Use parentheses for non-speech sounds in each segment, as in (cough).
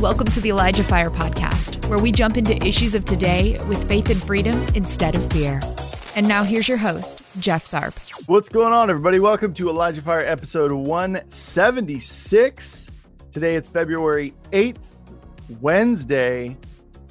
Welcome to the Elijah Fire Podcast, where we jump into issues of today with faith and freedom instead of fear. And now here's your host, Jeff Tharp. What's going on, everybody? Welcome to Elijah Fire episode 176. Today it's February 8th, Wednesday,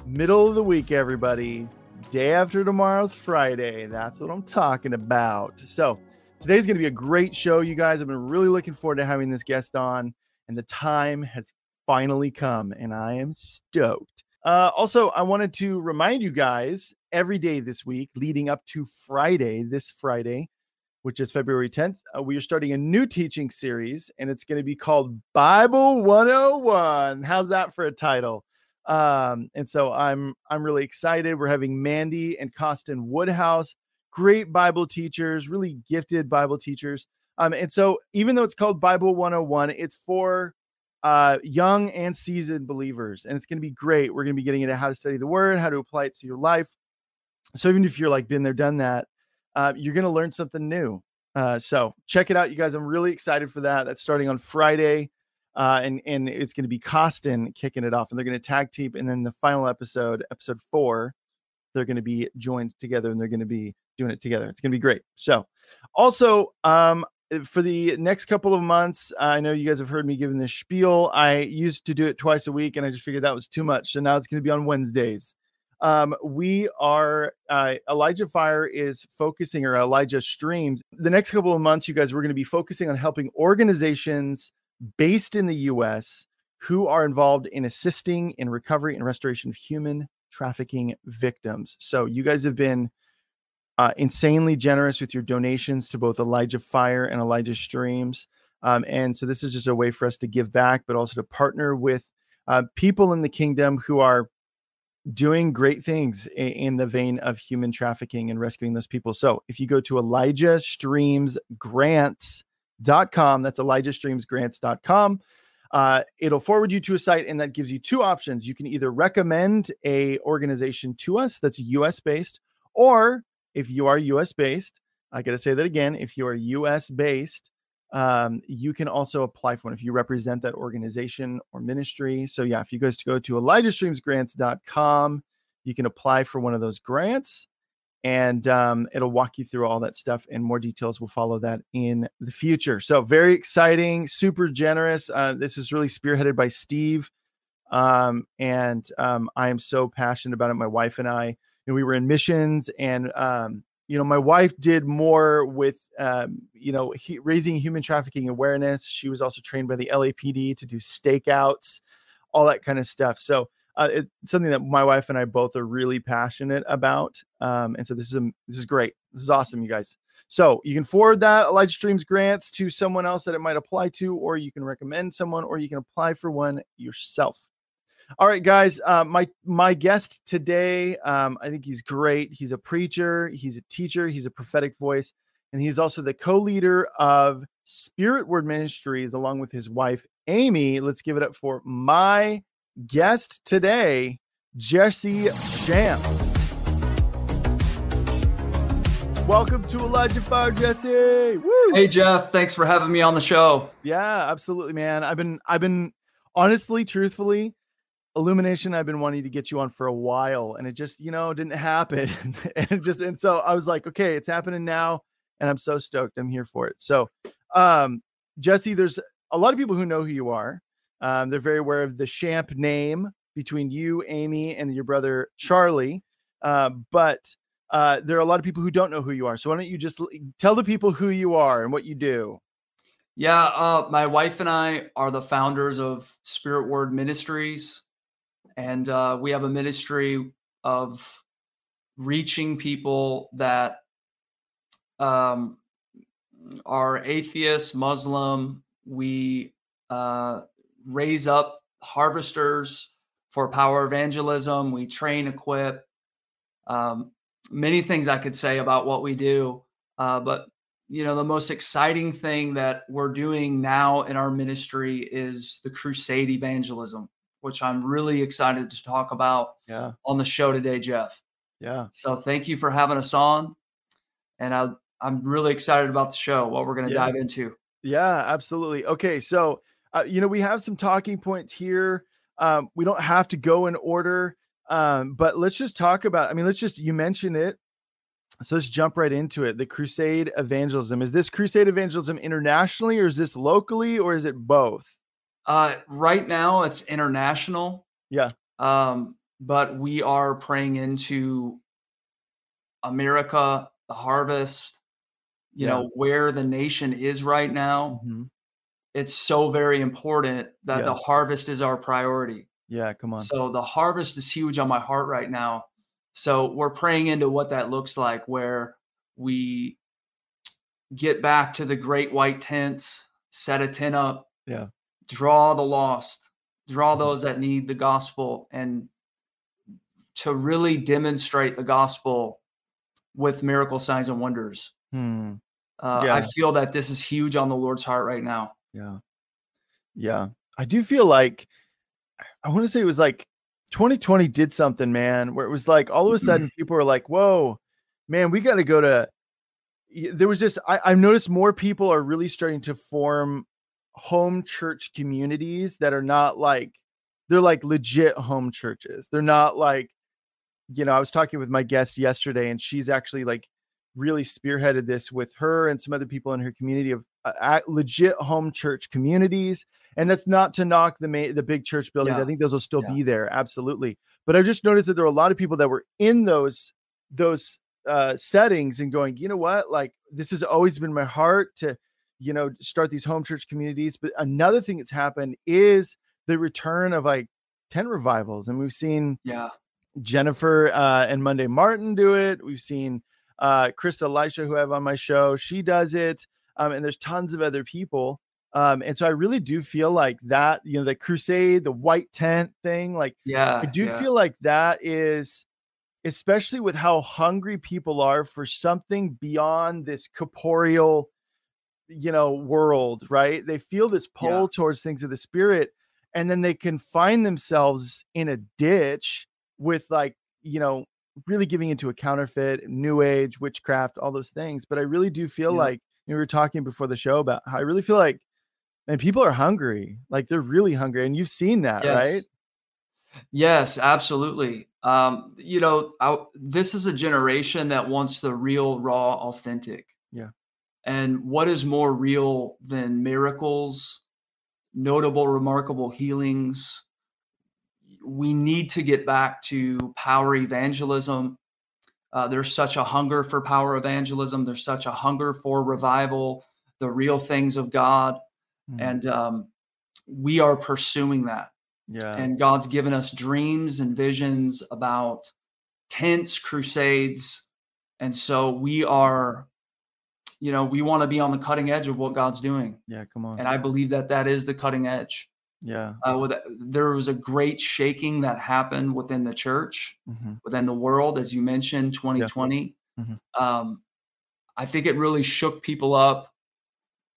middle of the week, everybody. Day after tomorrow's Friday. That's what I'm talking about. So, today's going to be a great show, you guys. I've been really looking forward to having this guest on, and the time has finally come, and I am stoked. Uh, also, I wanted to remind you guys every day this week, leading up to Friday, this Friday, which is February 10th, uh, we are starting a new teaching series, and it's going to be called Bible 101. How's that for a title? Um, and so I'm I'm really excited. We're having Mandy and Costin Woodhouse, great Bible teachers, really gifted Bible teachers. Um, and so even though it's called Bible 101, it's for uh, young and seasoned believers. And it's going to be great. We're going to be getting into how to study the word, how to apply it to your life. So even if you're like been there, done that, uh, you're going to learn something new. Uh, so check it out, you guys. I'm really excited for that. That's starting on Friday. Uh, and and it's going to be Costin kicking it off, and they're going to tag team, and then the final episode, episode four, they're going to be joined together, and they're going to be doing it together. It's going to be great. So, also, um, for the next couple of months, I know you guys have heard me giving this spiel. I used to do it twice a week, and I just figured that was too much. So now it's going to be on Wednesdays. Um, we are uh, Elijah Fire is focusing, or Elijah Streams. The next couple of months, you guys, we're going to be focusing on helping organizations based in the U.S. who are involved in assisting in recovery and restoration of human trafficking victims. So you guys have been uh, insanely generous with your donations to both Elijah Fire and Elijah Streams. Um, and so this is just a way for us to give back, but also to partner with uh, people in the kingdom who are doing great things in, in, the vein of human trafficking and rescuing those people. So if you go to ElijahStreamsGrants.com, that's ElijahStreamsGrants.com. Uh, it'll forward you to a site and that gives you two options. You can either recommend a organization to us that's US based, or if you are US based, I got to say that again. If you are US based, um, you can also apply for one if you represent that organization or ministry. So, yeah, if you guys go to ElijahStreamsGrants.com, you can apply for one of those grants and um, it'll walk you through all that stuff and more details will follow that in the future so very exciting super generous uh, this is really spearheaded by steve um, and um, i am so passionate about it my wife and i we were in missions and um, you know my wife did more with um, you know he, raising human trafficking awareness. She was also trained by the lapd to do stakeouts all that kind of stuff. So uh, it's something that my wife and i both are really passionate about um, and so this is a, this is great. This is awesome you guys. So you can forward that elijah streams grants to someone else that it might apply to or you can recommend someone or you can apply for one yourself all right, guys. Uh, my my guest today, um, I think he's great. He's a preacher, he's a teacher, he's a prophetic voice, and he's also the co-leader of Spirit Word Ministries, along with his wife Amy. Let's give it up for my guest today, Jesse Shamp. Welcome to Elijah Fire, Jesse. Woo! Hey Jeff, thanks for having me on the show. Yeah, absolutely, man. I've been I've been honestly, truthfully, illumination i've been wanting to get you on for a while and it just you know didn't happen (laughs) and just and so i was like okay it's happening now and i'm so stoked i'm here for it. So um jesse there's a lot of people who know who you are um, they're very aware of the Shamp name between you amy and your brother charlie uh, but uh, there are a lot of people who don't know who you are so why don't you just tell the people who you are and what you do? Yeah, uh, my wife and I are the founders of Spirit Word Ministries and uh, we have a ministry of reaching people that um, are atheist, Muslim. We uh, raise up harvesters for power evangelism. We train, equip. Um, many things I could say about what we do, uh, but you know the most exciting thing that we're doing now in our ministry is the crusade evangelism which I'm really excited to talk about yeah. on the show today, Jeff. Yeah. So thank you for having us on. And I, I'm really excited about the show, what we're going to yeah. dive into. Yeah, absolutely. Okay. So, uh, you know, we have some talking points here. um, we don't have to go in order. Um, but let's just talk about, I mean, let's just, you mentioned it. So let's jump right into it. The crusade evangelism. Is this crusade evangelism internationally or is this locally or is it both? Uh, right now it's international. Yeah. Um, but we are praying into America, the harvest, you Yeah. know, where the nation is right now. Mhm. It's so very important that the harvest is our priority. Yeah, come on. So the harvest is huge on my heart right now. So we're praying into what that looks like, where we get back to the great white tents, set a tent up, Yeah. Draw the lost, draw Mhm. those that need the gospel, and to really demonstrate the gospel with miracle signs and wonders. Hmm. Uh, Yeah. I feel that this is huge on the Lord's heart right now. Yeah. Yeah. I do feel like I want to say it was like 2020 did something, man, where it was like all of a sudden people were like, whoa, man, we got to go to. There was just, I, I've noticed more people are really starting to form home church communities that are not like, they're like legit home churches. They're not like, you know, I was talking with my guest yesterday and she's actually like really spearheaded this with her and some other people in her community of uh, legit home church communities and that's not to knock the ma- the big church buildings i think those will still Yeah. be there absolutely but i've just noticed that there were a lot of people that were in those those uh settings and going you know what like this has always been my heart to you know start these home church communities but another thing that's happened is the return of like tent revivals and we've seen Yeah. Jennifer uh, and Monday Martin do it. We've seen uh, Krista Elisha, who I have on my show, she does it. Um, and there's tons of other people. Um, and so I really do feel like that, you know, the crusade, the white tent thing, like Yeah. I do yeah. feel like that is, especially with how hungry people are for something beyond this corporeal, you know, world, right? They feel this pull Yeah. towards things of the spirit, and then they can find themselves in a ditch with like, you know, really giving into a counterfeit, new age, witchcraft, all those things. But I really do feel Yeah. like you know, we were talking before the show about how I really feel like, and people are hungry, like they're really hungry, and you've seen that, right? Yes. Yes, absolutely. Um, you know, I, this is a generation that wants the real, raw, authentic. Yeah. And what is more real than miracles, notable, remarkable healings? We need to get back to power evangelism. Uh, there's such a hunger for power evangelism. There's such a hunger for revival, the real things of God. Mm, And um, we are pursuing that yeah, and God's given us dreams and visions about tents, crusades. And so we are, you know, we want to be on the cutting edge of what God's doing. yeah, come on, And I believe that that is the cutting edge. yeah, Uh, with, there was a great shaking that happened within the church, hmm within the world, as you mentioned, 2020. Mhm. Um, I think it really shook people up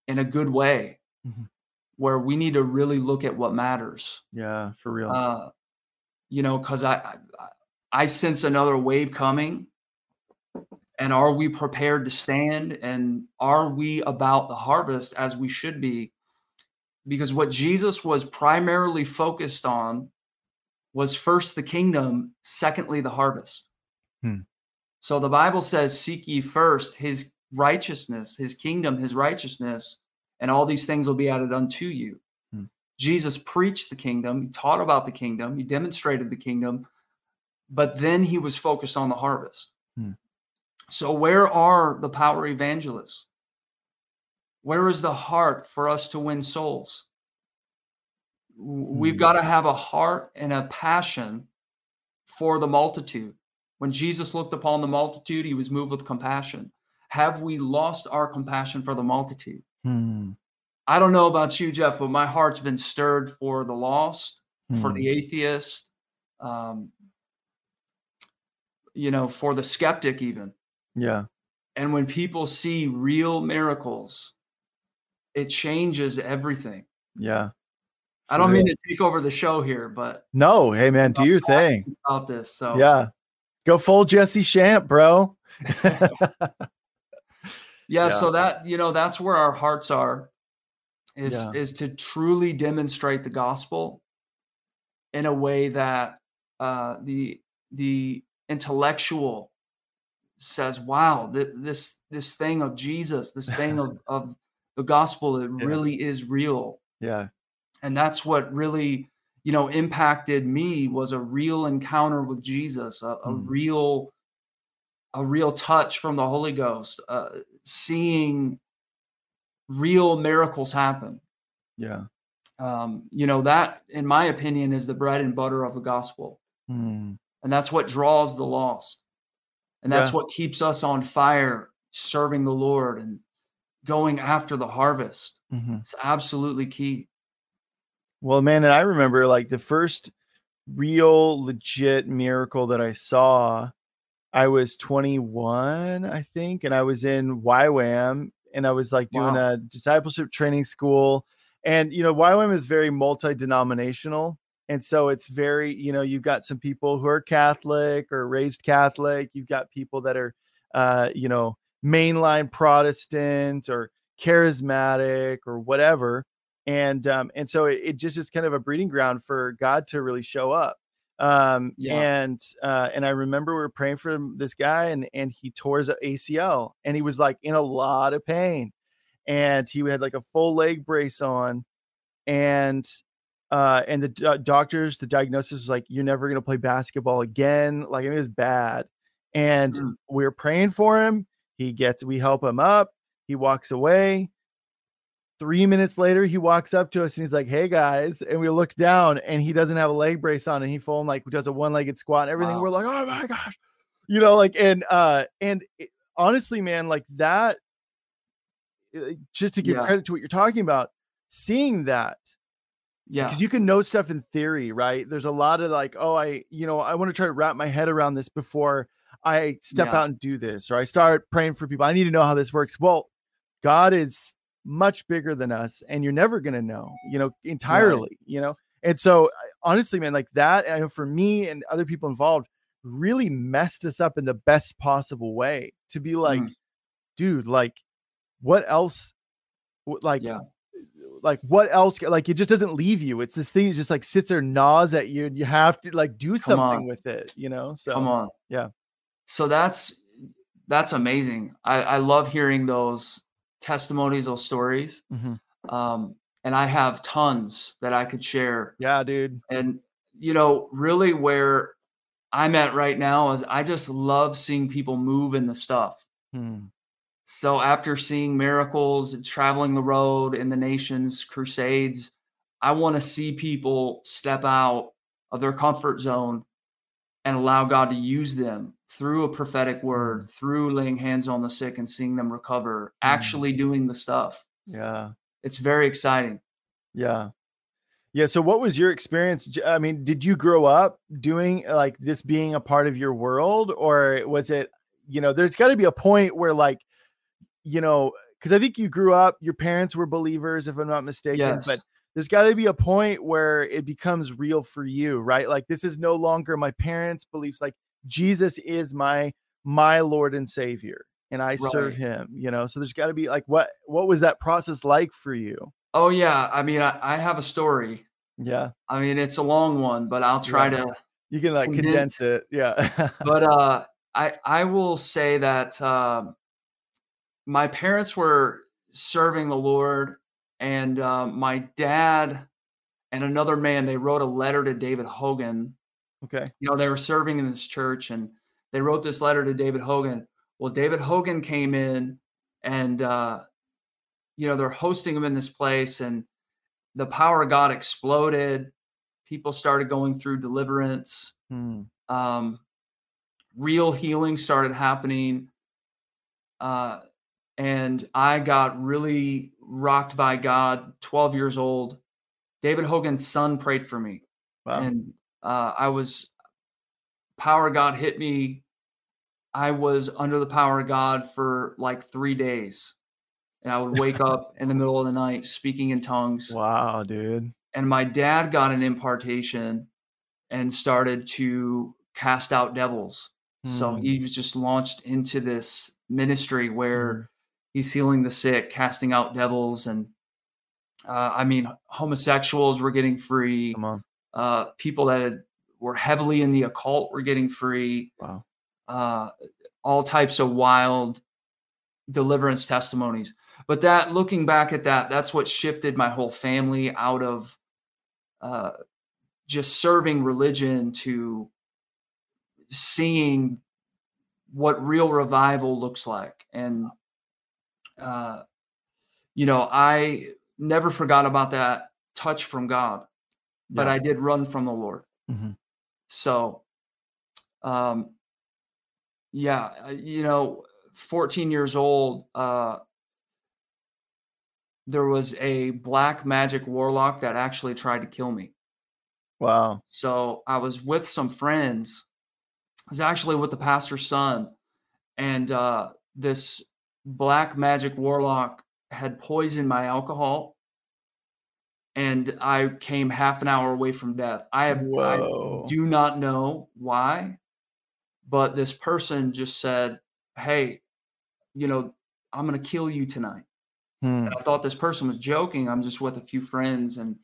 in a good way Mhm. where we need to really look at what matters. yeah, for real, uh, you know, because I, I I sense another wave coming. And are we prepared to stand? And are we about the harvest as we should be? Because what Jesus was primarily focused on was first the kingdom, secondly, the harvest. Hmm. So the Bible says, Seek ye first his righteousness, his kingdom, his righteousness, and all these things will be added unto you. Hmm. Jesus preached the kingdom, he taught about the kingdom, he demonstrated the kingdom, but then he was focused on the harvest. Hmm. So, where are the power evangelists? Where is the heart for us to win souls? We've Hmm. got to have a heart and a passion for the multitude. When Jesus looked upon the multitude, he was moved with compassion. Have we lost our compassion for the multitude? Hmm, I don't know about you, Jeff, but my heart's been stirred for the lost, for hmm, the atheist, um, you know, for the skeptic, even. Yeah, And when people see real miracles, it changes everything. yeah. I don't mean to take over the show here, but No, hey man, do your thing. about this. So Yeah, go full Jesse Shamp, bro. yeah, (laughs) (laughs) Yeah. so that you know, that's where our hearts are, is Yeah. is to truly demonstrate the gospel in a way that uh, the the intellectual says, "Wow, th- this this thing of Jesus, this (laughs) thing of of the gospel, it Yeah. really is real." Yeah. And that's what really, you know, impacted me was a real encounter with Jesus, a, a Mm. real a real touch from the Holy Ghost, uh, seeing real miracles happen. Yeah. Um, you know, that, in my opinion, is the bread and butter of the gospel. Hmm. And that's what draws the lost. And that's Yeah. what keeps us on fire, serving the Lord and going after the harvest. Mhm. It's absolutely key. Well, man, and I remember like the first real legit miracle that I saw. I was 21, I think, and I was in YWAM and I was like doing Wow. a discipleship training school. And you know, YWAM is very multi-denominational. And so it's very, you know, you've got some people who are Catholic or raised Catholic, you've got people that are uh, you know, mainline Protestant or charismatic or whatever and um and so it, it just is kind of a breeding ground for god to really show up um Yeah. and uh and i remember we were praying for this guy and and he tore his acl and he was like in a lot of pain and he had like a full leg brace on and uh and the do- doctors the diagnosis was like you're never going to play basketball again like it was bad and Mm. we we're praying for him he gets we help him up he walks away three minutes later he walks up to us and he's like hey guys and we look down and he doesn't have a leg brace on and he full like does a one-legged squat and everything Wow. we're like oh my gosh you know like and uh and it- honestly man like that uh, just to give Yeah. credit to what you're talking about seeing that Yeah. because you can know stuff in theory right there's a lot of like oh i you know i want to try to wrap my head around this before i step Yeah. out and do this or i start praying for people i need to know how this works well god is much bigger than us and you're never going to know you know entirely you know and so honestly man like that i know for me and other people involved really messed us up in the best possible way to be like Mm. dude like what else like Yeah. Like what else like it just doesn't leave you it's this thing that just like sits there gnaws at you and you have to like do something with it you know so Come on. yeah. So that's that's amazing. I, I love hearing those testimonies, those stories. Mhm. Um, and I have tons that I could share. yeah dude And you know, really where I'm at right now is I just love seeing people move in the stuff. Hmm. So after seeing miracles and traveling the road in the nations, crusades, I want to see people step out of their comfort zone and allow God to use them through a prophetic word, mm. through laying hands on the sick and seeing them recover, mm. actually doing the stuff. yeah. It's very exciting. yeah. Yeah so what was your experience? I mean did you grow up doing like this being a part of your world or was it you know there's got to be a point where like you know because i think you grew up your parents were believers if i'm not mistaken Yes. but there's got to be a point where it becomes real for you right like this is no longer my parents beliefs like jesus is my my lord and savior and i serve him you know so there's got to be like what what was that process like for you Oh yeah, I mean, I, I have a story. yeah I mean, it's a long one, but I'll try Yeah. to you can like condense, Condense. it yeah (laughs) but uh i i will say that um my parents were serving the lord and um, my dad and another man they wrote a letter to david hogan. Okay. You know they were serving in this church and they wrote this letter to david hogan. Well david hogan came in and uh you know they're hosting him in this place and the power of god exploded. People started going through deliverance. Hmm. um, real healing started happening. Uh, and I got really rocked by God, 12 years old. David Hogan's son prayed for me. wow And uh, I was, power of God hit me. I was under the power of God for like three days. And I would wake up (laughs) in the middle of the night speaking in tongues wow dude and my dad got an impartation and started to cast out devils. So Hmm. he was just launched into this ministry where Mm. He's healing the sick, casting out devils, and uh, I mean homosexuals were getting free, come on Uh, people that had, were heavily in the occult were getting free. Wow. Uh, all types of wild deliverance testimonies. But that, looking back at that, that's what shifted my whole family out of uh, just serving religion to seeing what real revival looks like. And, uh, you know, I never forgot about that touch from God, but Yeah. I did run from the Lord. Mhm. So, um, yeah, you know, 14 years old, uh, there was a black magic warlock that actually tried to kill me. Wow. So I was with some friends. I was actually with the pastor's son, and uh, this black magic warlock had poisoned my alcohol, and I came half an hour away from death. I have I do not know why, but this person just said, "Hey, you know, I'm gonna kill you tonight." Hmm. And I thought this person was joking. I'm just with a few friends, and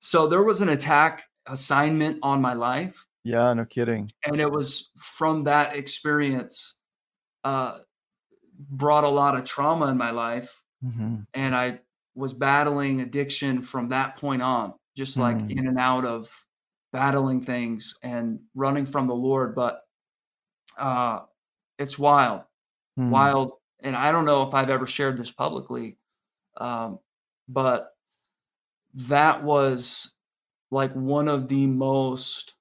so there was an attack assignment on my life Yeah, no kidding. and it was from that experience uh brought a lot of trauma in my life Mhm. and i was battling addiction from that point on just like Mm. in and out of battling things and running from the lord but uh it's wild Hmm. wild and i don't know if i've ever shared this publicly um but that was like one of the most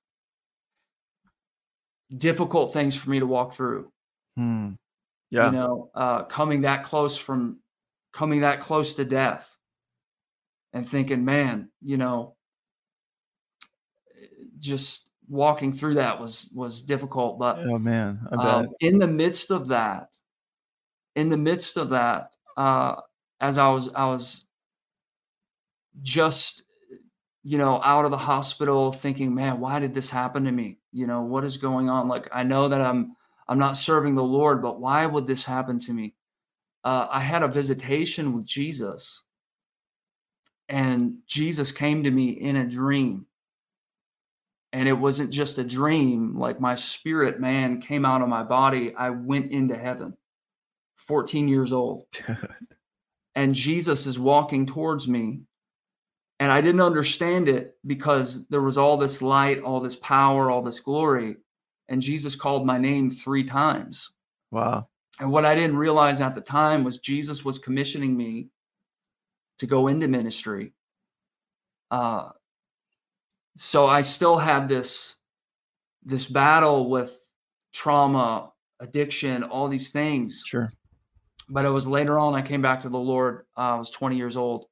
difficult things for me to walk through Hmm. Yeah. you know uh coming that close from coming that close to death and thinking man you know just walking through that was was difficult but oh man, um, in the midst of that in the midst of that uh as i was i was just you know out of the hospital thinking man why did this happen to me? You know what is going on? Like i know that i'm i'm not serving the lord but why would this happen to me? Uh, i had a visitation with jesus. And jesus came to me in a dream. And it wasn't just a dream like my spirit man came out of my body i went into heaven. 14 years old. (laughs) And jesus is walking towards me. And i didn't understand it because there was all this light all this power all this glory and jesus called my name three times wow. and what i didn't realize at the time was jesus was commissioning me to go into ministry uh so i still had this this battle with trauma addiction all these things Sure. but it was later on I came back to the Lord. Uh, I was 20 years old,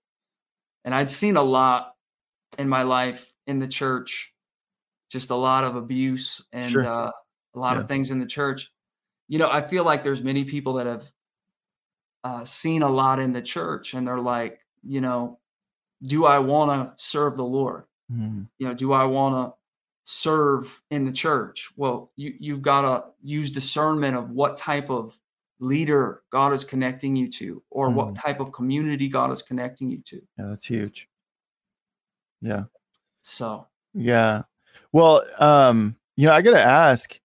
and I'd seen a lot in my life in the church, just a lot of abuse and Sure. uh, a lot Yeah. of things in the church. You know, I feel like there's many people that have uh, seen a lot in the church, and they're like, you know, do I want to serve the Lord? Hmm. you know do i want to serve in the church well you you've got to use discernment of what type of leader god is connecting you to or what Mhm. type of community god is connecting you to Yeah, that's huge. Yeah. so Yeah. Well, um, you know, I gotta ask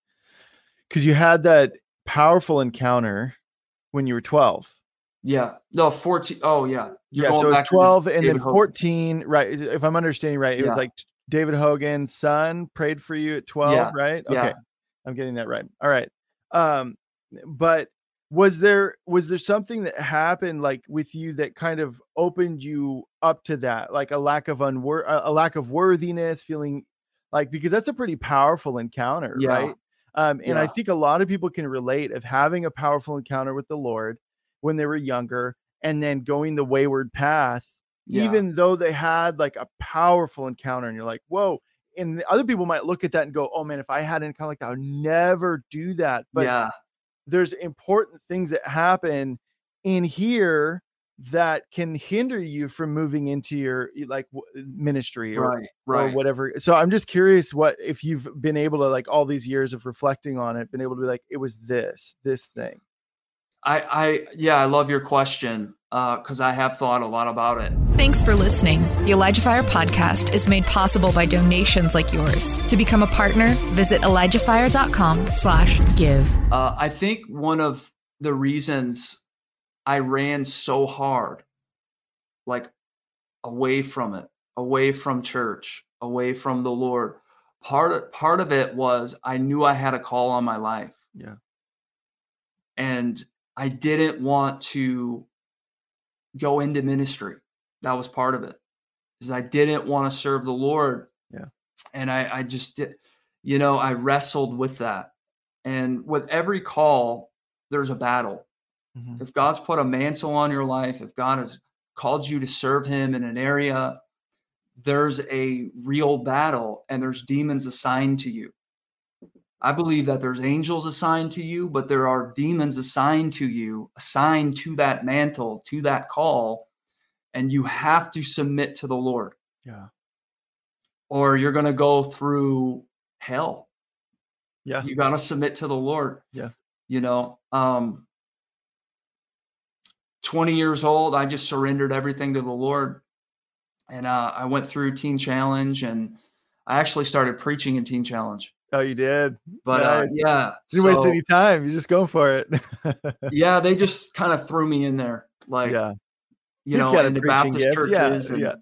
because you had that powerful encounter when you were 12. yeah no 14 oh yeah You're yeah, so it was back 12 and David then Hogan. 14, right? If I'm understanding right, it was like David Hogan's son prayed for you at 12, Yeah, right? yeah. Okay. I'm getting that right. All right. Um, but was there was there something that happened like with you that kind of opened you up to that, like a lack of unwor a lack of worthiness, feeling like because that's a pretty powerful encounter, Yeah. right? Um, and I think a lot of people can relate of having a powerful encounter with the Lord when they were younger and then going the wayward path, Yeah. even though they had like a powerful encounter, and you're like, whoa. And the other people might look at that and go, oh man, if I had an encounter like that, I would never do that. But yeah there's important things that happen in here that can hinder you from moving into your like ministry or, right or whatever. So I'm just curious what if you've been able to like all these years of reflecting on it, been able to be like, it was this, this thing. I, I, yeah, I love your question Uh, because uh, I have thought a lot about it. Thanks for listening. The Elijah Fire podcast is made possible by donations like yours. To become a partner, visit ElijahFire.com slash give. Uh, I think one of the reasons I ran so hard, like away from it, away from church, away from the Lord, part of, part of it was I knew I had a call on my life. Yeah. And I didn't want to go into ministry. That was part of it. Because I didn't want to serve the Lord. Yeah. And I, I just did, you know, I wrestled with that. And with every call, there's a battle. Mm-hmm. If God's put a mantle on your life, if God has called you to serve him in an area, there's a real battle and there's demons assigned to you. I believe that there's angels assigned to you, but there are demons assigned to you, assigned to that mantle, to that call, and you have to submit to the Lord. Yeah. Or you're going to go through hell. Yeah. You got to submit to the Lord. Yeah. You know, um 20 years old, I just surrendered everything to the Lord. And uh, I went through Teen Challenge and I actually started preaching in Teen Challenge. Oh, you did. But uh, nice. uh, yeah, you didn't so, waste any time. You're just go for it. (laughs) yeah, they just kind of threw me in there, like yeah, you He's know, in the Baptist gift. churches. Yeah, and,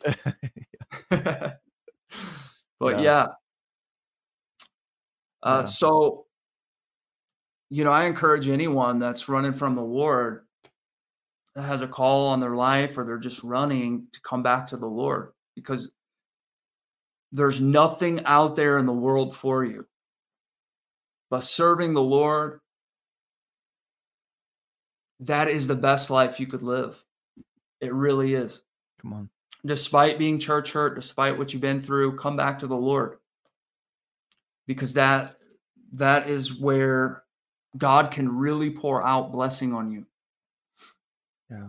yeah. (laughs) (laughs) but yeah, yeah. Uh, so you know, I encourage anyone that's running from the Lord has a call on their life or they're just running to come back to the Lord because there's nothing out there in the world for you but serving the Lord, that is the best life you could live. It really is. Come on. Despite being church hurt, despite what you've been through, come back to the Lord. Because that that is where God can really pour out blessing on you. Yeah.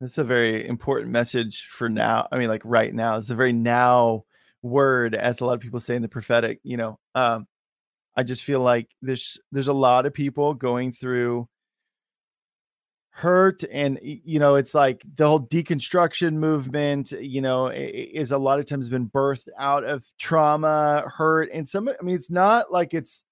That's a very important message for now. I mean, like right now, it's a very now word, as a lot of people say in the prophetic. You know, um, I just feel like there's there's a lot of people going through hurt and you know it's like the whole deconstruction movement you know is a lot of times been birthed out of trauma hurt and some i mean it's not like it's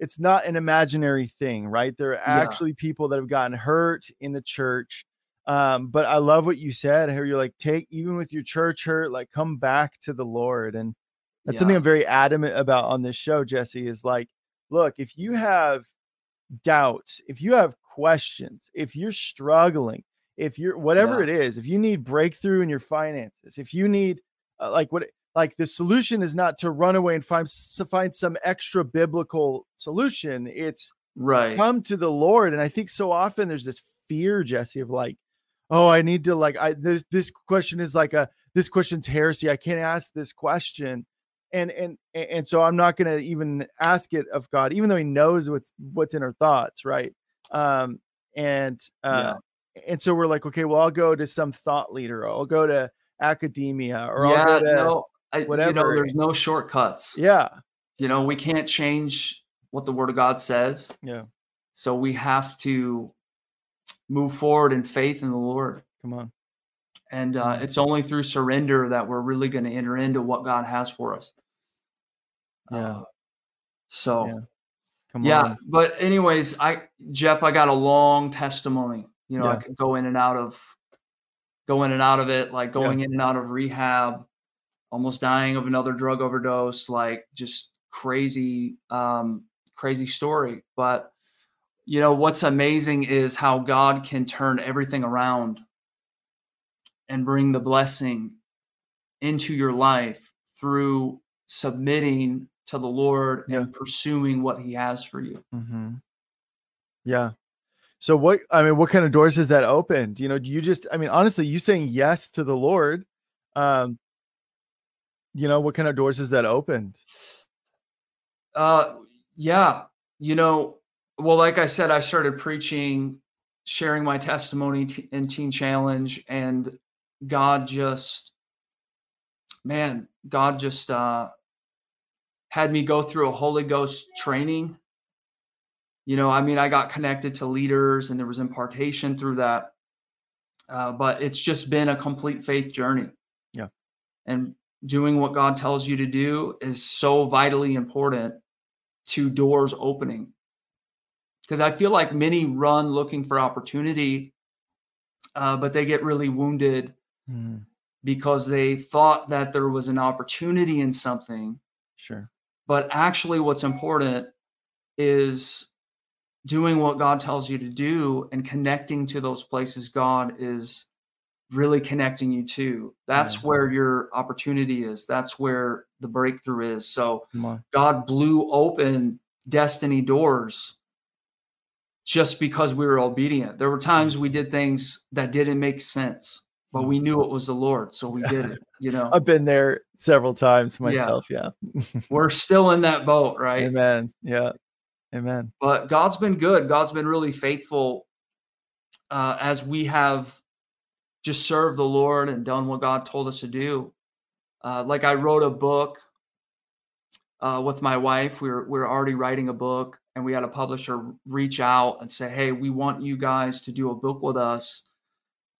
it's not an imaginary thing right there are actually yeah. people that have gotten hurt in the church um but i love what you said how you're like take even with your church hurt like come back to the lord and that's yeah. something I'm very adamant about on this show, Jesse, is like, look, if you have doubts, if you have questions, if you're struggling, if you're whatever yeah. it is, if you need breakthrough in your finances, if you need uh, like what like the solution is not to run away and find find some extra biblical solution. It's right. Come to the Lord. And I think so often there's this fear, Jesse, of like, oh, I need to like I this this question is like a this question's heresy. I can't ask this question and and and so i'm not going to even ask it of god even though he knows what's what's in our thoughts right um and uh yeah. and so we're like okay well i'll go to some thought leader i'll go to academia or yeah, i'll go to no, whatever you know, there's no shortcuts yeah you know we can't change what the word of god says yeah so we have to move forward in faith in the lord come on and uh, it's only through surrender that we're really going to enter into what God has for us. Yeah. Uh, so, yeah. Come on. yeah. On. But anyways, I Jeff, I got a long testimony. You know, yeah. I could go in and out of, go in and out of it, like going yeah. in and out of rehab, almost dying of another drug overdose, like just crazy, um, crazy story. But you know what's amazing is how God can turn everything around and bring the blessing into your life through submitting to the Lord yeah. and pursuing what He has for you. Mm-hmm. Yeah. So what I mean, what kind of doors has that opened? You know, do you just I mean, honestly, you saying yes to the Lord, um, you know, what kind of doors has that opened? Uh yeah. You know, well, like I said, I started preaching, sharing my testimony in Teen Challenge, and God just, man, God just uh, had me go through a Holy Ghost training you know, I mean, I got connected to leaders and there was impartation through that. Uh, but it's just been a complete faith journey. Yeah. And doing what God tells you to do is so vitally important to doors opening. Because I feel like many run looking for opportunity, uh, but they get really wounded Mm, because they thought that there was an opportunity in something. sure. But actually, what's important is doing what God tells you to do and connecting to those places God is really connecting you to. That's Yeah. where your opportunity is. That's where the breakthrough is. So God blew open destiny doors just because we were obedient. There were times we did things that didn't make sense, but we knew it was the Lord, so we did it. (laughs) You know, I've been there several times myself. Yeah. (laughs) we're still in that boat, right? Amen. Yeah. Amen. but God's been good. God's been really faithful uh, as we have just served the Lord and done what God told us to do. Uh, like I wrote a book uh, with my wife. We were we were already writing a book, and we had a publisher reach out and say, "Hey, we want you guys to do a book with us."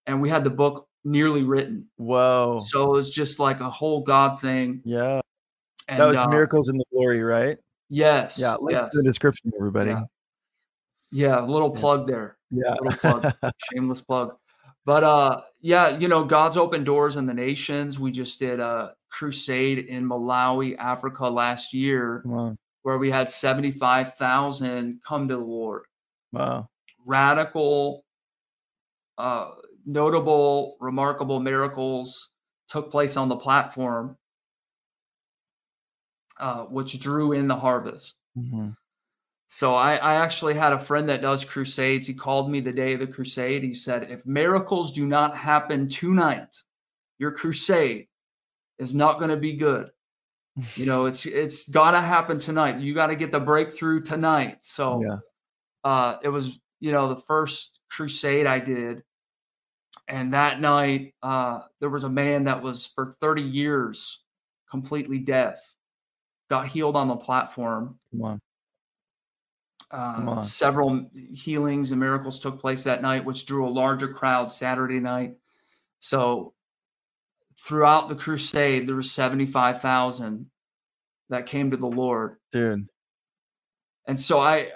And we had the book nearly written, Whoa. so it was just like a whole God thing. Yeah. And, that was uh, Miracles in the Glory, right? Yes. Yeah. Link Yes. in the description, everybody. Yeah. Yeah. A little Yeah. plug there. Yeah. little plug. (laughs) shameless plug but uh yeah you know god's open doors in the nations we just did a crusade in malawi africa last year where we had 75000 come to the lord Wow. radical uh notable remarkable miracles took place on the platform uh, which drew in the harvest Mhm. So I, I actually had a friend that does crusades. He called me the day of the crusade. He said, if miracles do not happen tonight, your crusade is not going to be good. You know, it's it's got to happen tonight. You got to get the breakthrough tonight. So Yeah. uh, it was, you know, the first crusade I did. And that night, uh, there was a man that was for 30 years completely deaf, got healed on the platform Come on. Uh, several healings and miracles took place that night, which drew a larger crowd Saturday night. So throughout the crusade, there was 75,000 that came to the Lord. Dude. And so I,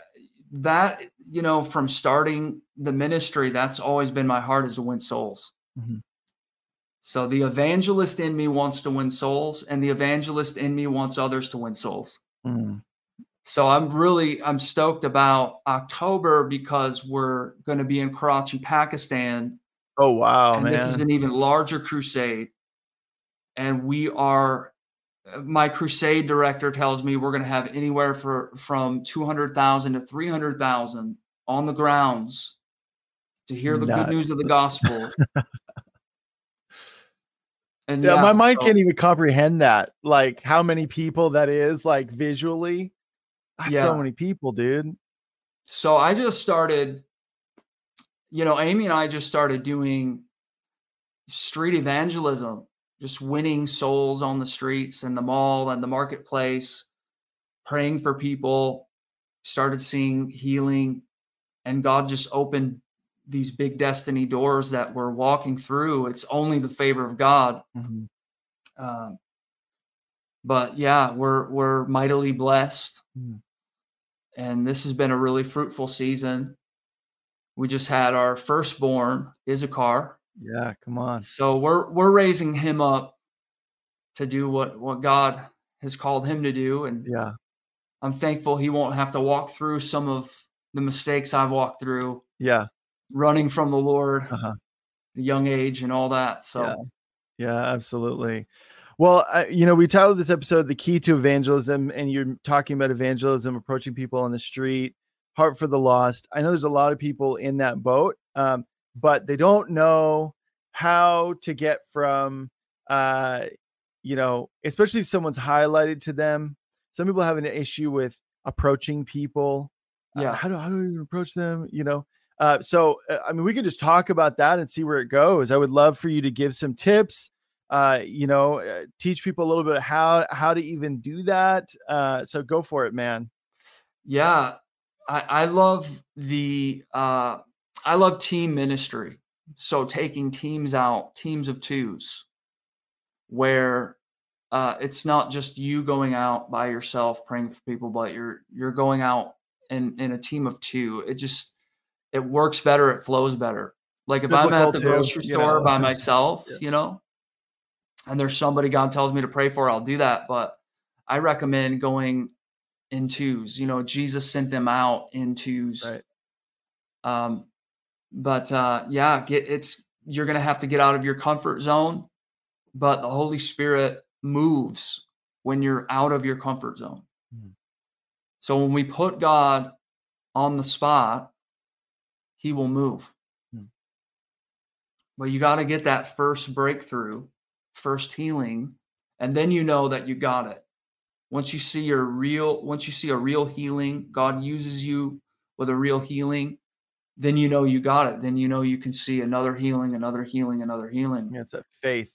that, you know, from starting the ministry, that's always been my heart is to win souls. Mhm. So the evangelist in me wants to win souls, and the evangelist in me wants others to win souls. Mm. So I'm really I'm stoked about October because we're going to be in Karachi, Pakistan, Oh wow, and man. this is an even larger crusade. And we are uh, my crusade director tells me we're going to have anywhere for from 200,000 to 300,000 on the grounds to hear the nuts. good news of the (laughs) gospel. and yeah, my mind so- can't even comprehend that. Like how many people that is, like visually. That's so many people, dude. So I just started, you know, Amy and I just started doing street evangelism, just winning souls on the streets and the mall and the marketplace, praying for people, started seeing healing, and God just opened these big destiny doors that we're walking through. It's only the favor of God. Mhm. Um, but yeah, we're we're mightily blessed, Mm. and this has been a really fruitful season. We just had our firstborn, Issachar, Yeah, come on. so we're we're raising him up to do what what God has called him to do, and Yeah. I'm thankful he won't have to walk through some of the mistakes I've walked through, Yeah. running from the Lord, Uh-huh. young age, and all that. So Yeah. Yeah, absolutely. Well, I, you know, we titled this episode "The Key to Evangelism," and you're talking about evangelism, approaching people on the street, heart for the lost. I know there's a lot of people in that boat, um, but they don't know how to get from, uh, you know, especially if someone's highlighted to them. Some people have an issue with approaching people. Uh, Yeah. how do how do we even approach them? You know, uh, so uh, I mean, we could just talk about that and see where it goes. I would love for you to give some tips. Uh, you know, uh, teach people a little bit how how to even do that. Uh, so go for it, man. Yeah. I, I love the uh, I love team ministry. So taking teams out, teams of twos, where uh, it's not just you going out by yourself praying for people, but you're you're going out in in a team of two. It just it works better. It flows better. Like if Biblical I'm at the too, grocery store know. by (laughs) myself, yeah. you know, and there's somebody God tells me to pray for, I'll do that. But I recommend going in twos. You know, Jesus sent them out in twos. Right. Um, but uh, yeah, get it's you're gonna have to get out of your comfort zone, but the Holy Spirit moves when you're out of your comfort zone. Mm-hmm. So when we put God on the spot, He will move. Mm-hmm. But you got to get that first breakthrough, first healing, and then you know that you got it. Once you see your real once you see a real healing god uses you with a real healing then you know you got it. Then you know you can see another healing another healing another healing. Yeah, it's a faith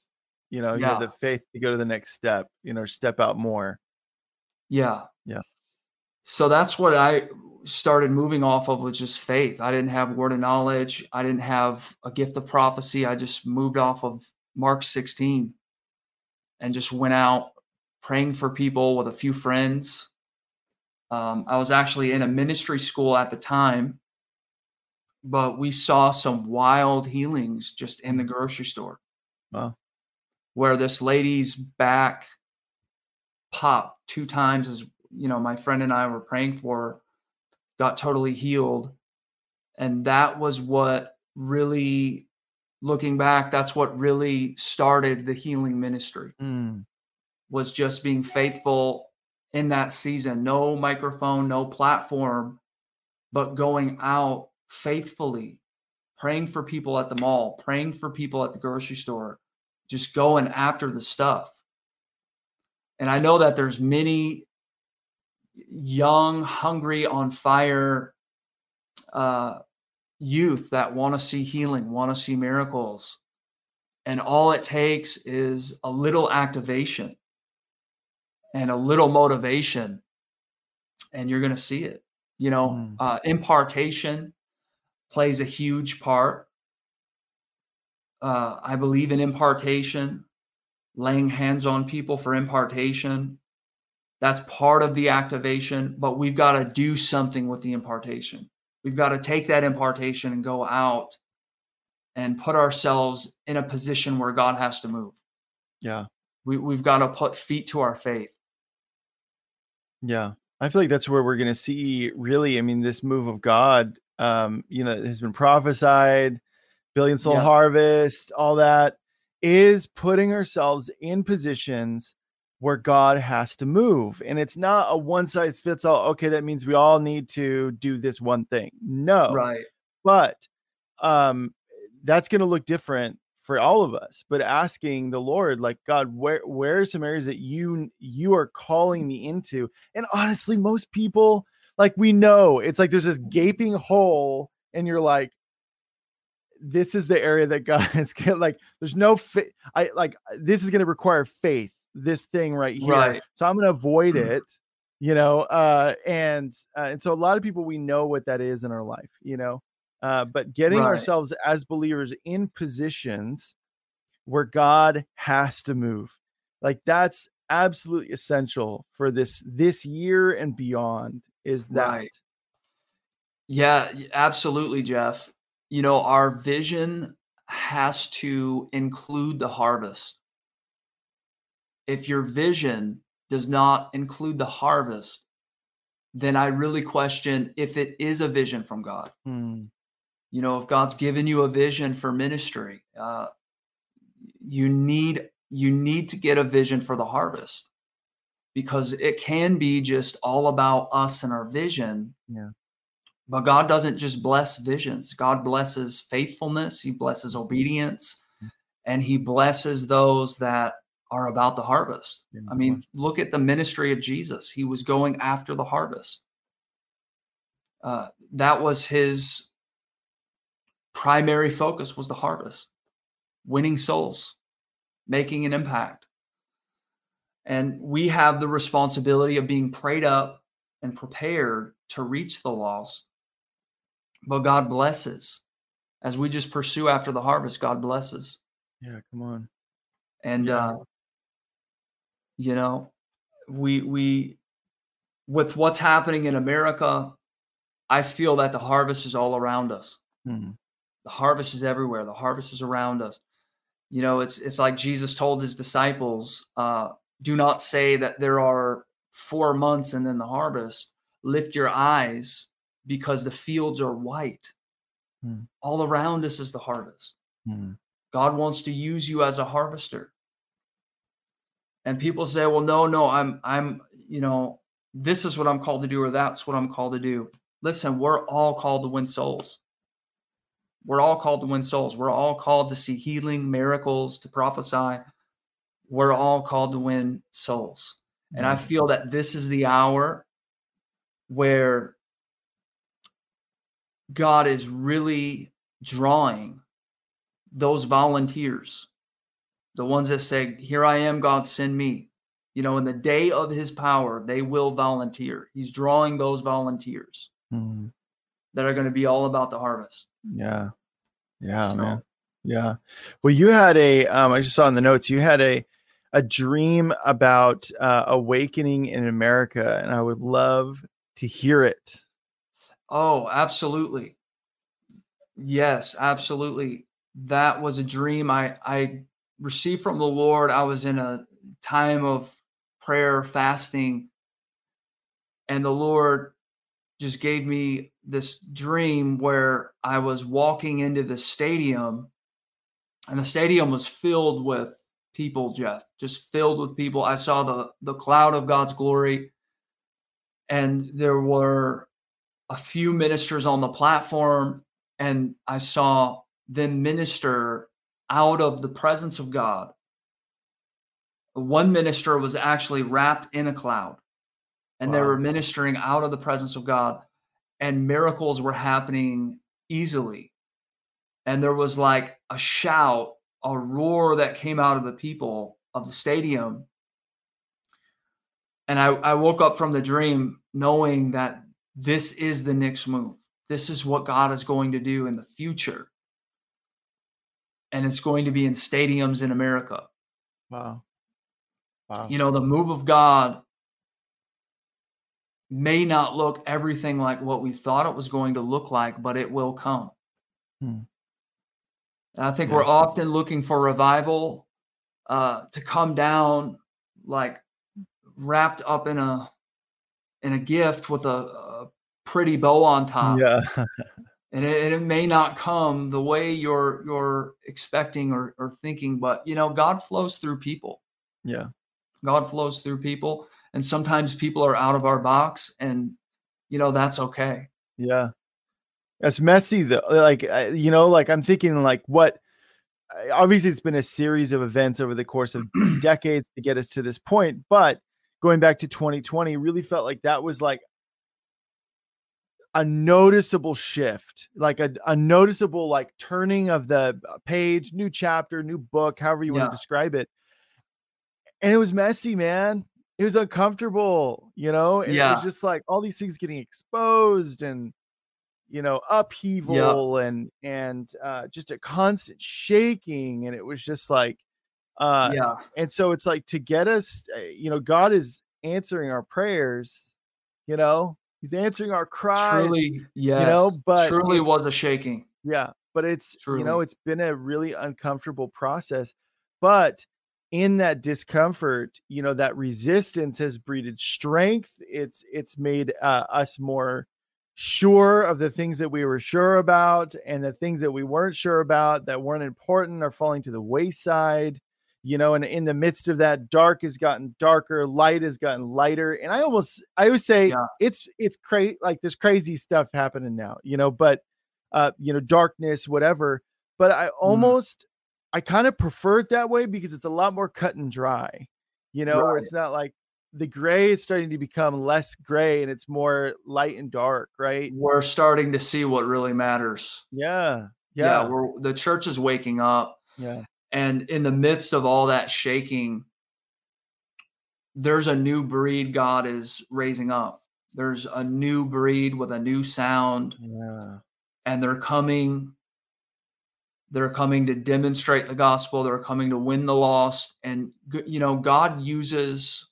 you know yeah. you have the faith to go to the next step you know step out more. Yeah. Yeah. So that's what i started moving off of was just faith. I didn't have word of knowledge. I didn't have a gift of prophecy. I just moved off of mark 16 and just went out praying for people with a few friends. Um, I was actually in a ministry school at the time, but we saw some wild healings just in the mm-hmm. grocery store. Wow. Where this lady's back popped two times as you know, my friend and I were praying for, got totally healed. And that was what really, looking back, that's what really started the healing ministry. Mm was just being faithful in that season. No microphone, no platform, but going out faithfully, praying for people at the mall, praying for people at the grocery store, just going after the stuff. And I know that there's many young, hungry, on fire uh, youth that want to see healing, want to see miracles. And all it takes is a little activation and a little motivation and you're going to see it you know mm. uh, impartation plays a huge part uh, i believe in impartation laying hands on people for impartation that's part of the activation but we've got to do something with the impartation we've got to take that impartation and go out and put ourselves in a position where god has to move yeah we, we've got to put feet to our faith yeah. I feel like that's where we're going to see really, I mean, this move of God, um, you know, has been prophesied, billion soul yeah. harvest, all that is putting ourselves in positions where God has to move. And it's not a one size fits all. Okay, that means we all need to do this one thing. No. Right. But um that's going to look different for all of us but asking the lord like god where where are some areas that you you are calling me into and honestly most people like we know it's like there's this gaping hole and you're like this is the area that god (laughs) is like there's no fit i like this is going to require faith this thing right here right. so i'm going to avoid mm. it you know uh and uh, and so a lot of people we know what that is in our life you know uh, but getting right. ourselves as believers in positions where God has to move, like that's absolutely essential for this this year and beyond. Is that? Right. Yeah, absolutely, Jeff. You know, our vision has to include the harvest. If your vision does not include the harvest, then I really question if it is a vision from God. Hmm. You know if god's given you a vision for ministry uh, you need you need to get a vision for the harvest because it can be just all about us and our vision. Yeah. But god doesn't just bless visions. God blesses faithfulness. He blesses obedience. Mm. and he blesses those that are about the harvest i mean look at the ministry of jesus he was going after the harvest uh, that was his primary focus was the harvest, winning souls, making an impact. And we have the responsibility of being prayed up and prepared to reach the lost. But God blesses. As we just pursue after the harvest, God blesses. Yeah, come on. And Yeah. uh you know, we we with what's happening in America, I feel that the harvest is all around us. Hmm. The harvest is everywhere. The harvest is around us. You know, it's it's like Jesus told his disciples, uh, do not say that there are four months and then the harvest. Lift your eyes because the fields are white. Hmm. All around us is the harvest. Hmm. God wants to use you as a harvester. And people say, "Well, no, no, I'm I'm, you know, this is what I'm called to do or that's what I'm called to do." Listen, we're all called to win souls. We're all called to win souls. We're all called to see healing, miracles, to prophesy. We're all called to win souls. And I mm-hmm. feel that this is the hour where God is really drawing those volunteers, the ones that say, Here I am, God, send me. You know, in the day of his power, they will volunteer. He's drawing those volunteers Hmm. that are going to be all about the harvest. Yeah. Yeah, So- man. Yeah. Well, you had a um I just saw in the notes you had a a dream about uh awakening in America and I would love to hear it. Oh, absolutely. Yes, absolutely. That was a dream I I received from the Lord. I was in a time of prayer, fasting, and the Lord just gave me this dream where I was walking into the stadium and the stadium was filled with people, Jeff, just filled with people. I saw the the cloud of God's glory and there were a few ministers on the platform and I saw them minister out of the presence of God. One minister was actually wrapped in a cloud and they were ministering out of the presence of God and miracles were happening easily. And there was like a shout, a roar that came out of the people of the stadium. And I, I woke up from the dream knowing that this is the next move. This is what God is going to do in the future. And it's going to be in stadiums in America. Wow. Wow. You know, the move of God may not look everything like what we thought it was going to look like, but it will come. Hmm. I think Yeah. we're often looking for revival uh, to come down like wrapped up in a in a gift with a, a pretty bow on top. yeah. (laughs) and it, and it may not come the way you're you're expecting or, or thinking but you know god flows through people yeah. god flows through people and sometimes people are out of our box and you know that's okay Yeah. That's messy though. Like you know, like I'm thinking like what obviously it's been a series of events over the course of (clears throat) decades to get us to this point, but going back to 2020 really felt like that was like a noticeable shift, like a, a noticeable like turning of the uh, page, new chapter, new book, however you want to describe it. And it was messy, man. It was uncomfortable, you know, and it was just like all these things getting exposed and you know upheaval and and uh just a constant shaking and it was just like uh yeah. and so it's like to get us uh, you know god is answering our prayers you know he's answering our cries truly yes know, but truly was a shaking. Yeah but it's you know it's been a really uncomfortable process but in that discomfort you know that resistance has breeded strength. It's it's made uh, us more sure of the things that we were sure about and the things that we weren't sure about that weren't important are falling to the wayside you know and in the midst of that dark has gotten darker light has gotten lighter and i almost i always say Yeah. it's it's crazy like there's crazy stuff happening now you know but uh you know darkness whatever but i almost i kind of prefer it that way because it's a lot more cut and dry you know where it's not like the gray is starting to become less gray and it's more light and dark right? We're starting to see what really matters. Yeah yeah, yeah. we're the church is waking up. Yeah and in the midst of all that shaking there's a new breed god is raising up There's a new breed with a new sound, Yeah. and they're coming. They're coming to demonstrate the gospel. They're coming to win the lost. And, you know, God uses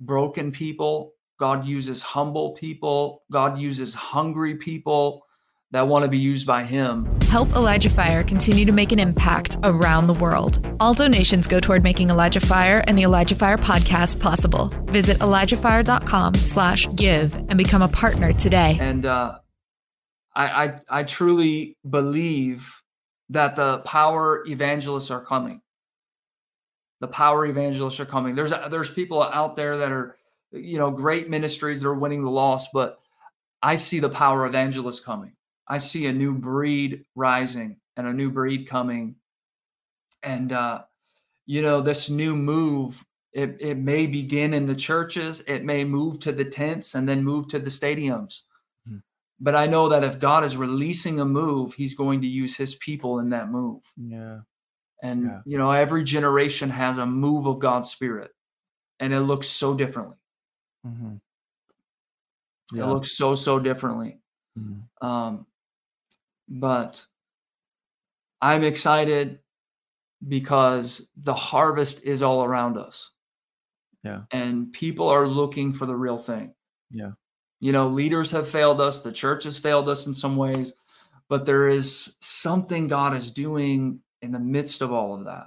broken people. God uses humble people. God uses hungry people that want to be used by Him. Help Elijah Fire continue to make an impact around the world. All donations go toward making Elijah Fire and the Elijah Fire podcast possible. Visit ElijahFire.com slash give and become a partner today. and uh, I, I I truly believe that the power evangelists are coming. The power evangelists are coming. There's there's people out there that are, you know, great ministries that are winning the loss, but I see the power evangelists coming. I see a new breed rising and a new breed coming, and uh, you know this new move. It, it may begin in the churches. It may move to the tents and then move to the stadiums but I know that if God is releasing a move, He's going to use His people in that move. Yeah. And Yeah. you know, every generation has a move of God's Spirit, and it looks so differently. hmm It looks so so differently. Mhm. Um, but I'm excited because the harvest is all around us. Yeah. And people are looking for the real thing. Yeah. You know, leaders have failed us, the church has failed us in some ways, but there is something God is doing in the midst of all of that.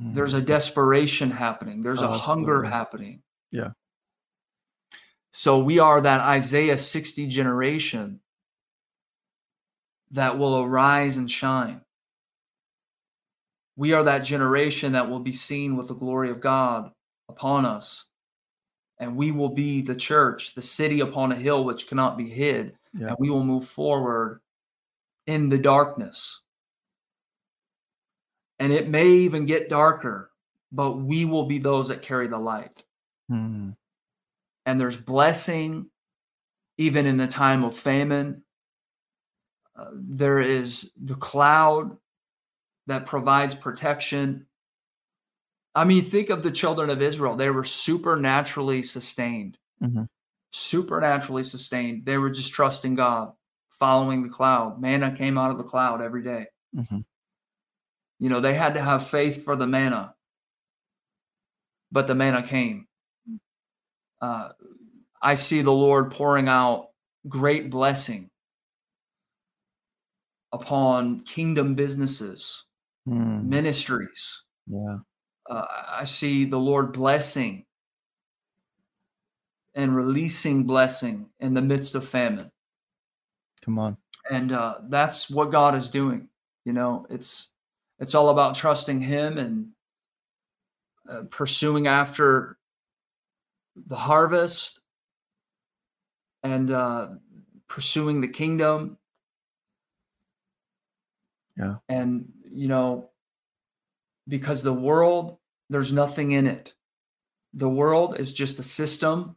Mhm. There's a desperation happening, there's Oh, a hunger happening. Yeah. So we are that Isaiah 60 generation that will arise and shine. We are that generation that will be seen with the glory of God upon us. And we will be the church, the city upon a hill which cannot be hid. Yeah. And we will move forward in the darkness. And it may even get darker, but we will be those that carry the light Mhm. and there's blessing even in the time of famine. Uh, there is the cloud that provides protection. I mean, think of the children of Israel. They were supernaturally sustained, Mhm. supernaturally sustained. They were just trusting God, following the cloud. Manna came out of the cloud every day. Mhm. You know, they had to have faith for the manna, but the manna came. Uh, I see the Lord pouring out great blessing upon kingdom businesses, Mhm. ministries. Yeah. Uh, I see the Lord blessing and releasing blessing in the midst of famine. Come on. and uh, that's what God is doing. You know, it's it's all about trusting Him and uh, pursuing after the harvest and uh, pursuing the kingdom. Yeah. and you know, because the world, there's nothing in it. The world is just a system,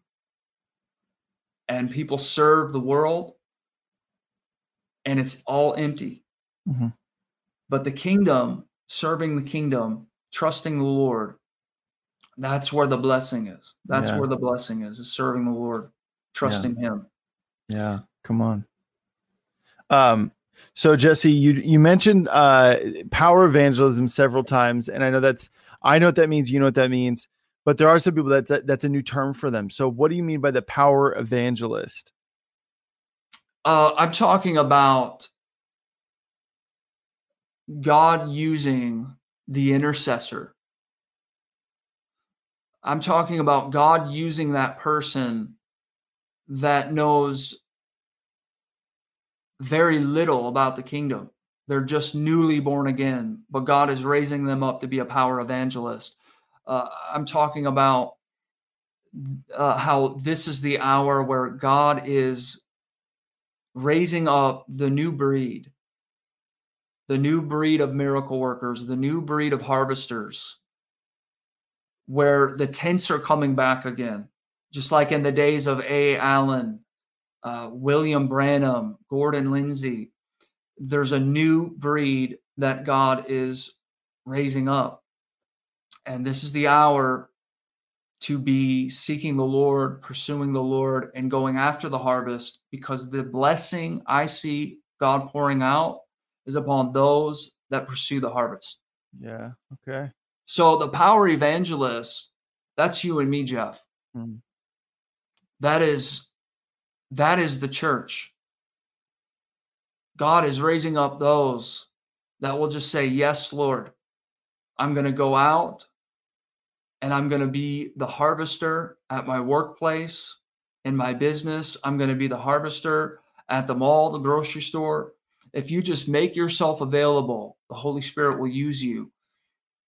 and people serve the world and it's all empty. Mhm. But the kingdom, serving the kingdom, trusting the Lord, that's where the blessing is. That's Yeah. where the blessing is, is serving the Lord, trusting Him. Yeah, come on. Um, so Jesse, you you mentioned uh power evangelism several times, and I know that's I know what that means. You know what that means, but there are some people that's that's a new term for them. So, what do you mean by the power evangelist? Uh, I'm talking about God using the intercessor. I'm talking about God using that person that knows very little about the kingdom. They're just newly born again, but God is raising them up to be a power evangelist. Uh, I'm talking about uh, how this is the hour where God is raising up the new breed, the new breed of miracle workers, the new breed of harvesters, where the tents are coming back again, just like in the days of A. Allen, uh, William Branham, Gordon Lindsay. There's a new breed that God is raising up. And this is the hour to be seeking the Lord, pursuing the Lord, and going after the harvest because the blessing I see God pouring out is upon those that pursue the harvest. Yeah. Okay. So the power evangelists, that's you and me, Jeff. Mm. That is that is the church. God is raising up those that will just say, Yes, Lord, I'm going to go out and I'm going to be the harvester at my workplace, in my business. I'm going to be the harvester at the mall, the grocery store. If you just make yourself available, the Holy Spirit will use you.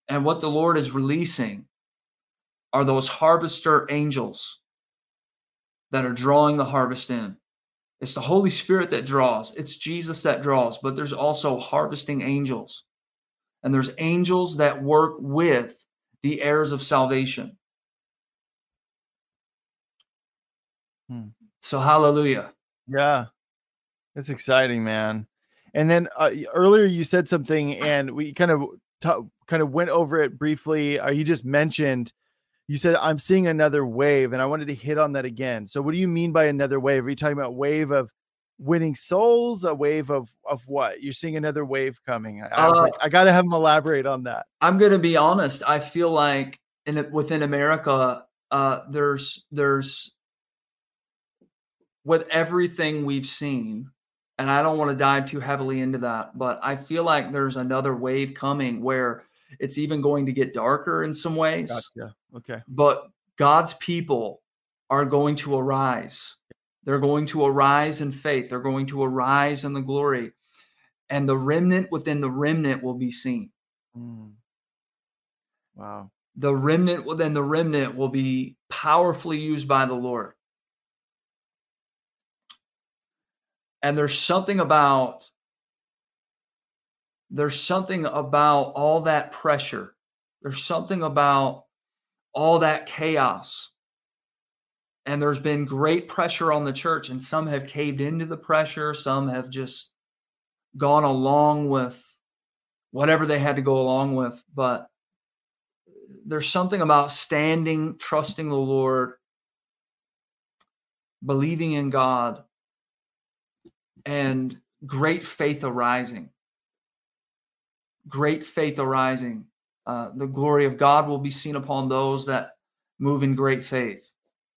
And what the Lord is releasing are those harvester angels that are drawing the harvest in. It's the Holy Spirit that draws, it's Jesus that draws, but there's also harvesting angels. And there's angels that work with the heirs of salvation. Hmm. So, hallelujah. Yeah. It's exciting, man. And then uh, earlier you said something and we kind of t- kind of went over it briefly. Or uh, you just mentioned you said I'm seeing another wave, and I wanted to hit on that again. So, what do you mean by another wave? Are you talking about wave of winning souls, a wave of of what? You're seeing another wave coming. I, I was uh, like, I got to have him elaborate on that. I'm going to be honest. I feel like in within America, uh, there's there's with everything we've seen, and I don't want to dive too heavily into that, but I feel like there's another wave coming where it's even going to get darker in some ways. Gotcha. Okay. But God's people are going to arise. They're going to arise in faith. They're going to arise in the glory. And the remnant within the remnant will be seen. Mm. Wow. The remnant within the remnant will be powerfully used by the Lord. And there's something about there's something about all that pressure. There's something about all that chaos. And there's been great pressure on the church, and some have caved into the pressure, some have just gone along with whatever they had to go along with. But there's something about standing, trusting the Lord, believing in God, and great faith arising great faith arising. Uh, the glory of God will be seen upon those that move in great faith.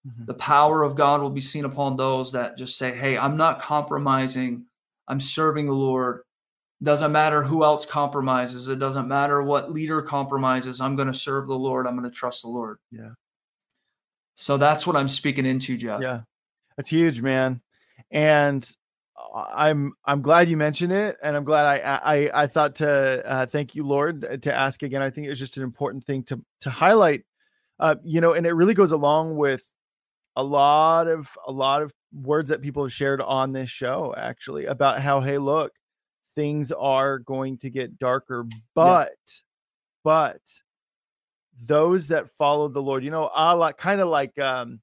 Mm-hmm. The power of God will be seen upon those that just say, Hey, I'm not compromising. I'm serving the Lord. Doesn't matter who else compromises. It doesn't matter what leader compromises. I'm going to serve the Lord. I'm going to trust the Lord. Yeah. So that's what I'm speaking into, Jeff. Yeah. That's huge, man. And I'm I'm glad you mentioned it, and I'm glad I I I thought to uh, thank you, Lord, uh, to ask again. I think it's just an important thing to to highlight, uh, you know, and it really goes along with a lot of a lot of words that people have shared on this show, actually, about how hey, look, things are going to get darker, but yeah. but those that follow the Lord, you know, a lot kind of like um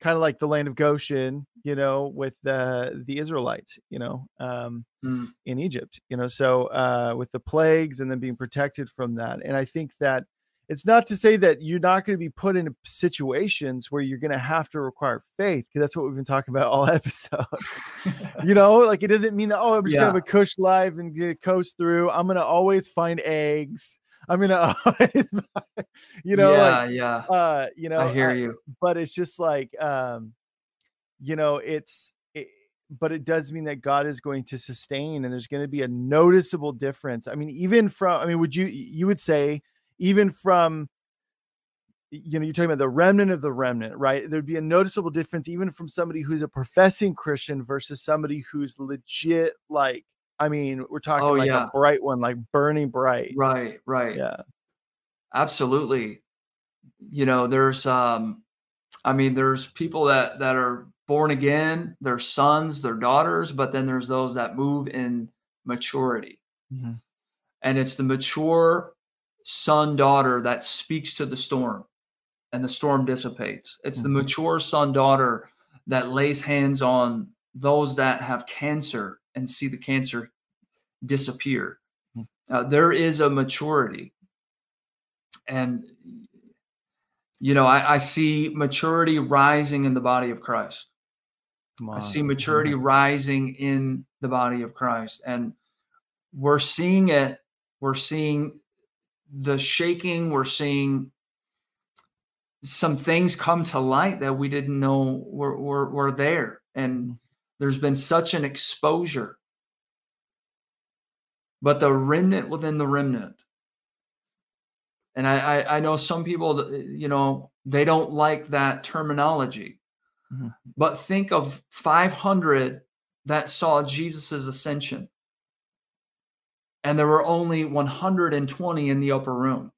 kind of like the land of Goshen, you know, with the the Israelites, you know, um, mm. in Egypt, you know, so uh, with the plagues and then being protected from that. And I think that it's not to say that you're not going to be put in situations where you're going to have to require faith, because that's what we've been talking about all (laughs) episode. you (laughs) know, like it doesn't mean that oh, I'm just yeah. gonna have a cush life and get coast through. I'm gonna always find eggs. I'm gonna, (laughs) you know, yeah, like, yeah. Uh, you know, I hear you. but it's just like, um, you know, it's, it, but it does mean that God is going to sustain, and there's going to be a noticeable difference. I mean, even from, I mean, would you, you would say, even from, you know, you're talking about the remnant of the remnant, right? There'd be a noticeable difference, even from somebody who's a professing Christian versus somebody who's legit, like I mean, we're talking oh, like yeah. a bright one, like burning bright. Right, right. Yeah. Absolutely. You know, there's um I mean, there's people that that are born again, their sons, their daughters, but then there's those that move in maturity. Mm-hmm. And it's the mature son daughter that speaks to the storm and the storm dissipates. It's mm-hmm. the mature son daughter that lays hands on those that have cancer and see the cancer disappear. Hmm. Uh, there is a maturity. And you know, I, I see maturity rising in the body of Christ. I see maturity rising in the body of Christ. And we're seeing it. We're seeing the shaking. We're seeing some things come to light that we didn't know were, were, were there. And there's been such an exposure. But the remnant within the remnant, and I, I, I know some people, you know, they don't like that terminology. Mm-hmm. But think of 500 that saw Jesus's ascension. And there were only 120 in the upper room.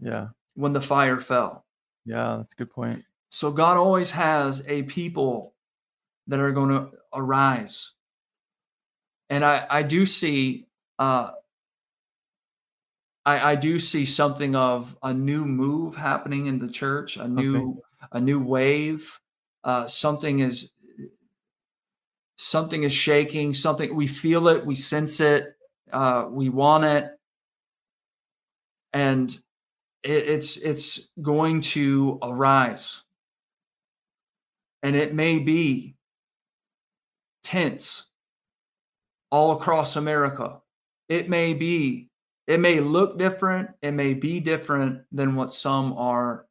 Yeah. When the fire fell. Yeah, that's a good point. So God always has a people that are going to arise. And I, I do see uh, I, I do see something of a new move happening in the church, a new okay. a new wave. Uh, something is something is shaking. Something we feel it, we sense it, uh, we want it, and it, it's it's going to arise, and it may be tents all across America. It may be it may look different, it may be different than what some are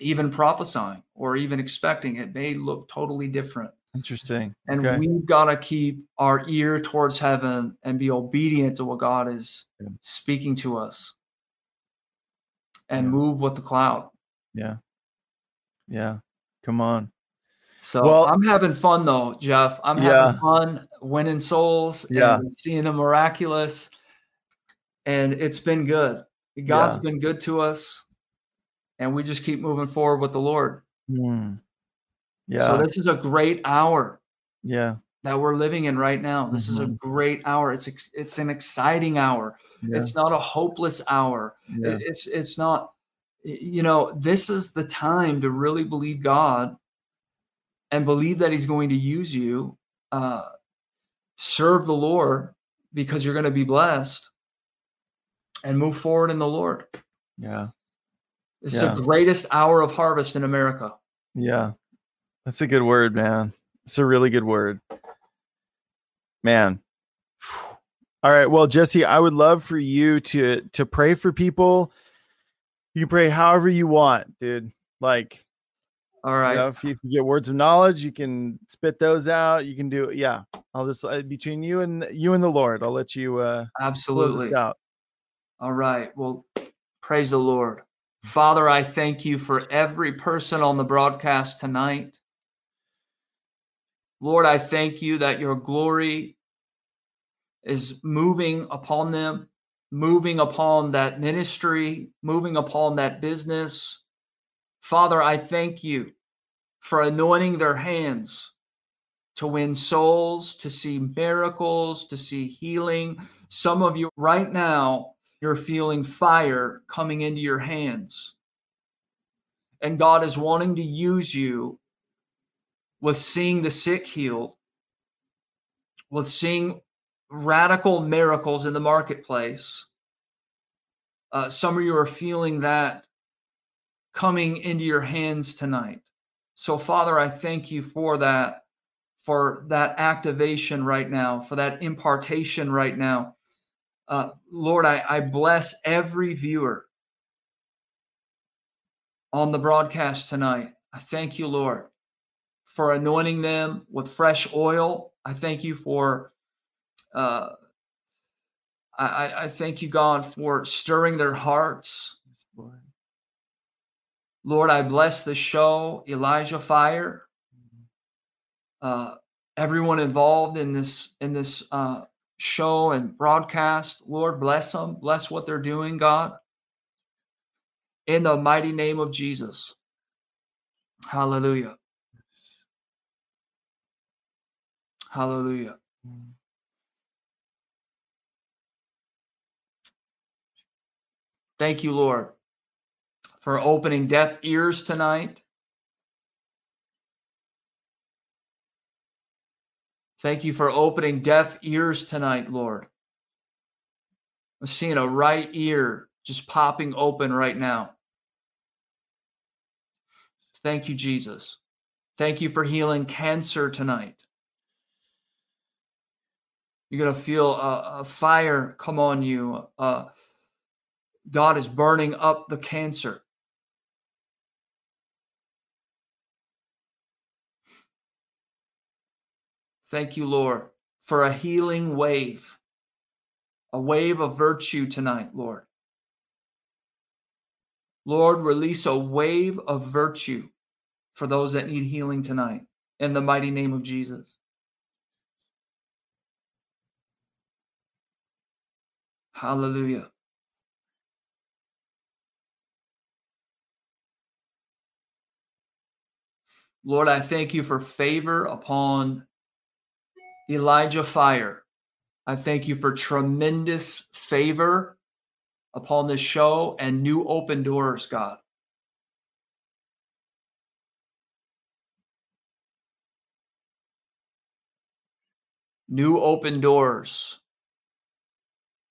even prophesying or even expecting. It may look totally different. Interesting. And okay. we've got to keep our ear towards heaven and be obedient to what God is yeah. speaking to us and yeah. move with the cloud. Yeah. Yeah. Come on. So well, I'm having fun though, Jeff. I'm yeah. having fun winning souls yeah. seeing the miraculous and it's been good. God's yeah. been good to us, and we just keep moving forward with the Lord. Mm. Yeah. So this is a great hour. Yeah. That we're living in right now. This mm-hmm. is a mm-hmm. great hour. It's it's an exciting hour. Yeah. It's not a hopeless hour. Yeah. It's it's not. You know, this is the time to really believe God and believe that He's going to use you. Uh, serve the Lord because you're going to be blessed and move forward in the Lord. Yeah. This yeah. is the greatest hour of harvest in America. Yeah. That's a good word, man. It's a really good word. Man. All right. Well, Jesse, I would love for you to to pray for people. You pray however you want, dude. Like all right. You know, if, you, if, you, get words of knowledge, you can spit those out. You can do yeah. I'll just uh, between you and you and the Lord, I'll let you uh absolutely out. All right. Well, praise the Lord. Father, I thank you for every person on the broadcast tonight. Lord, I thank you that your glory is moving upon them, moving upon that ministry, moving upon that business. Father, I thank you for anointing their hands to win souls, to see miracles, to see healing. Some of you right now you're feeling fire coming into your hands. And God is wanting to use you with seeing the sick healed, with seeing radical miracles in the marketplace. Uh, some of you are feeling that coming into your hands tonight. So, Father, I thank you for that, for that activation right now, for that impartation right now. Uh, Lord, I, I bless every viewer on the broadcast tonight. I thank you, Lord, for anointing them with fresh oil. I thank you for, uh, I, I thank you, God, for stirring their hearts. Lord. I bless the show, Elijah Fire. Uh, everyone involved in this in this uh, show and broadcast. Lord, bless them. Bless what they're doing, God. In the mighty name of Jesus. Hallelujah. Hallelujah. Thank you, Lord, for opening deaf ears tonight. Thank you for opening deaf ears tonight, Lord. I'm seeing a right ear just popping open right now. Thank you, Jesus. Thank you for healing cancer tonight. You're going to feel a, a, fire come on you. Uh, God is burning up the cancer. Thank you, Lord, for a healing wave, a wave of virtue tonight, Lord. Lord, release a wave of virtue for those that need healing tonight in the mighty name of Jesus. Hallelujah. Lord, I thank you for favor upon Elijah Fire. I thank you for tremendous favor upon this show and new open doors, God. New open doors.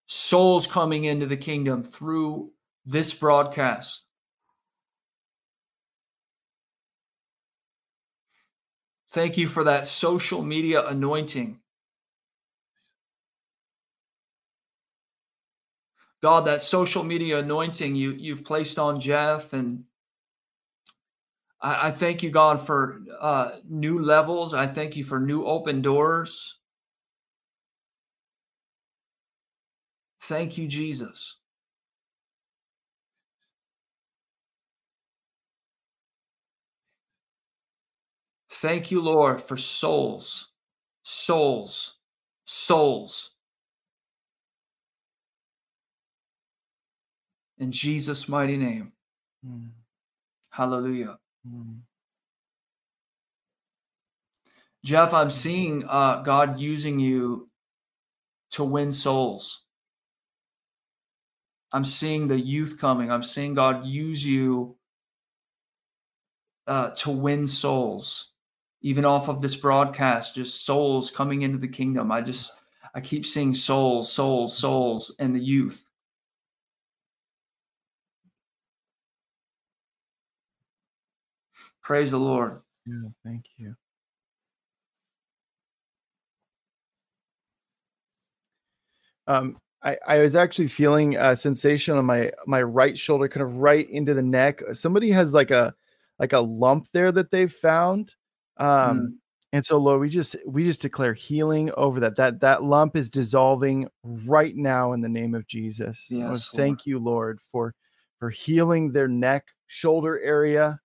Souls coming into the kingdom through this broadcast. Thank you for that social media anointing. God, that social media anointing you you've placed on Jeff, and I, I thank you, God, for uh, new levels. I thank you for new open doors. Thank you, Jesus. Thank you, Lord, for souls, souls, souls. In Jesus' mighty name. Mm. Hallelujah. Mm. Jeff, I'm seeing uh, God using you to win souls. I'm seeing the youth coming. I'm seeing God use you uh, to win souls even off of this broadcast, just souls coming into the kingdom. I just, I keep seeing souls, souls, souls, and the youth. Praise the Lord. Yeah, thank you. Um, I, I was actually feeling a sensation on my my right shoulder, kind of right into the neck. Somebody has like a like a lump there that they've found um, mm. And so, Lord, we just we just declare healing over that. That that lump is dissolving right now in the name of Jesus. Yes, Lord, thank you, Lord, for for healing their neck, shoulder area,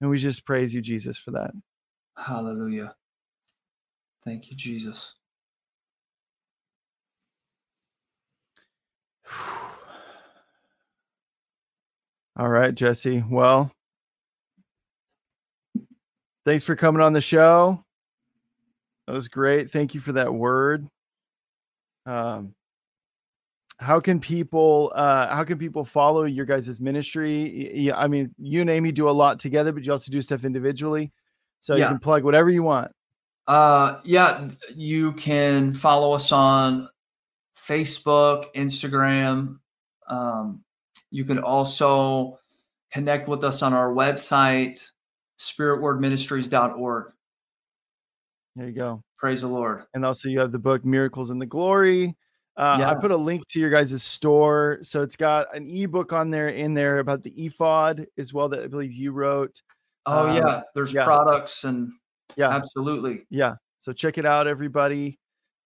and we just praise you, Jesus, for that. Hallelujah. Thank you, Jesus. (sighs) All right, Jesse. Well, Thanks for coming on the show. That was great. Thank you for that word. Um, how can people uh, how can people follow your guys' ministry? Yeah, I mean, you and Amy do a lot together, but you also do stuff individually. So yeah. you can plug whatever you want. Uh, yeah, you can follow us on Facebook, Instagram. Um, you can also connect with us on our website, spiritwordministries.org. There you go. Praise the Lord. And also, you have the book Miracles in the Glory. Uh, yeah. I put a link to your guys' store. So it's got an ebook on there in there about the ephod as well that I believe you wrote. Oh, um, yeah. There's yeah. products and yeah, absolutely. Yeah. So check it out, everybody.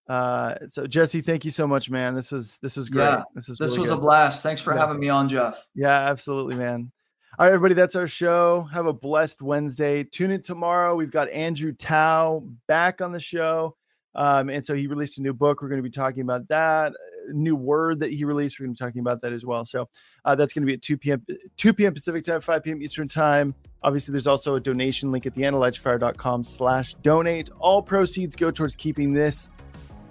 Uh, so Jesse, thank you so much, man. This was this was great. Yeah, this is this really was good. a blast. Thanks for having me on, Jeff. Yeah, absolutely, man. All right, everybody, that's our show. Have a blessed Wednesday. Tune in tomorrow. We've got Andrew Towe back on the show. Um, and so he released a new book. We're going to be talking about that. New word that he released. We're going to be talking about that as well. So uh, that's going to be at 2 p.m. 2 p.m. Pacific time, 5 p.m. Eastern time. Obviously, there's also a donation link at the end slash donate. All proceeds go towards keeping this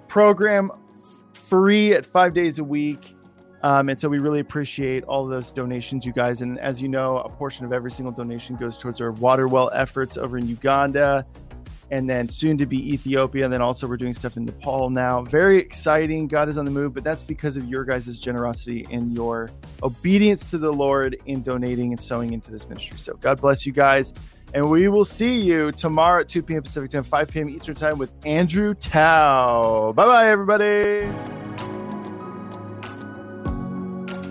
program f- free at five days a week. Um, and so we really appreciate all those donations, you guys. And as you know, a portion of every single donation goes towards our water well efforts over in Uganda and then soon to be Ethiopia. And then also we're doing stuff in Nepal now. Very exciting. God is on the move, but that's because of your guys' generosity and your obedience to the Lord in donating and sowing into this ministry. So God bless you guys. And we will see you tomorrow at 2 p.m. Pacific time, 5 p.m. Eastern time with Andrew Towe. Bye bye, everybody.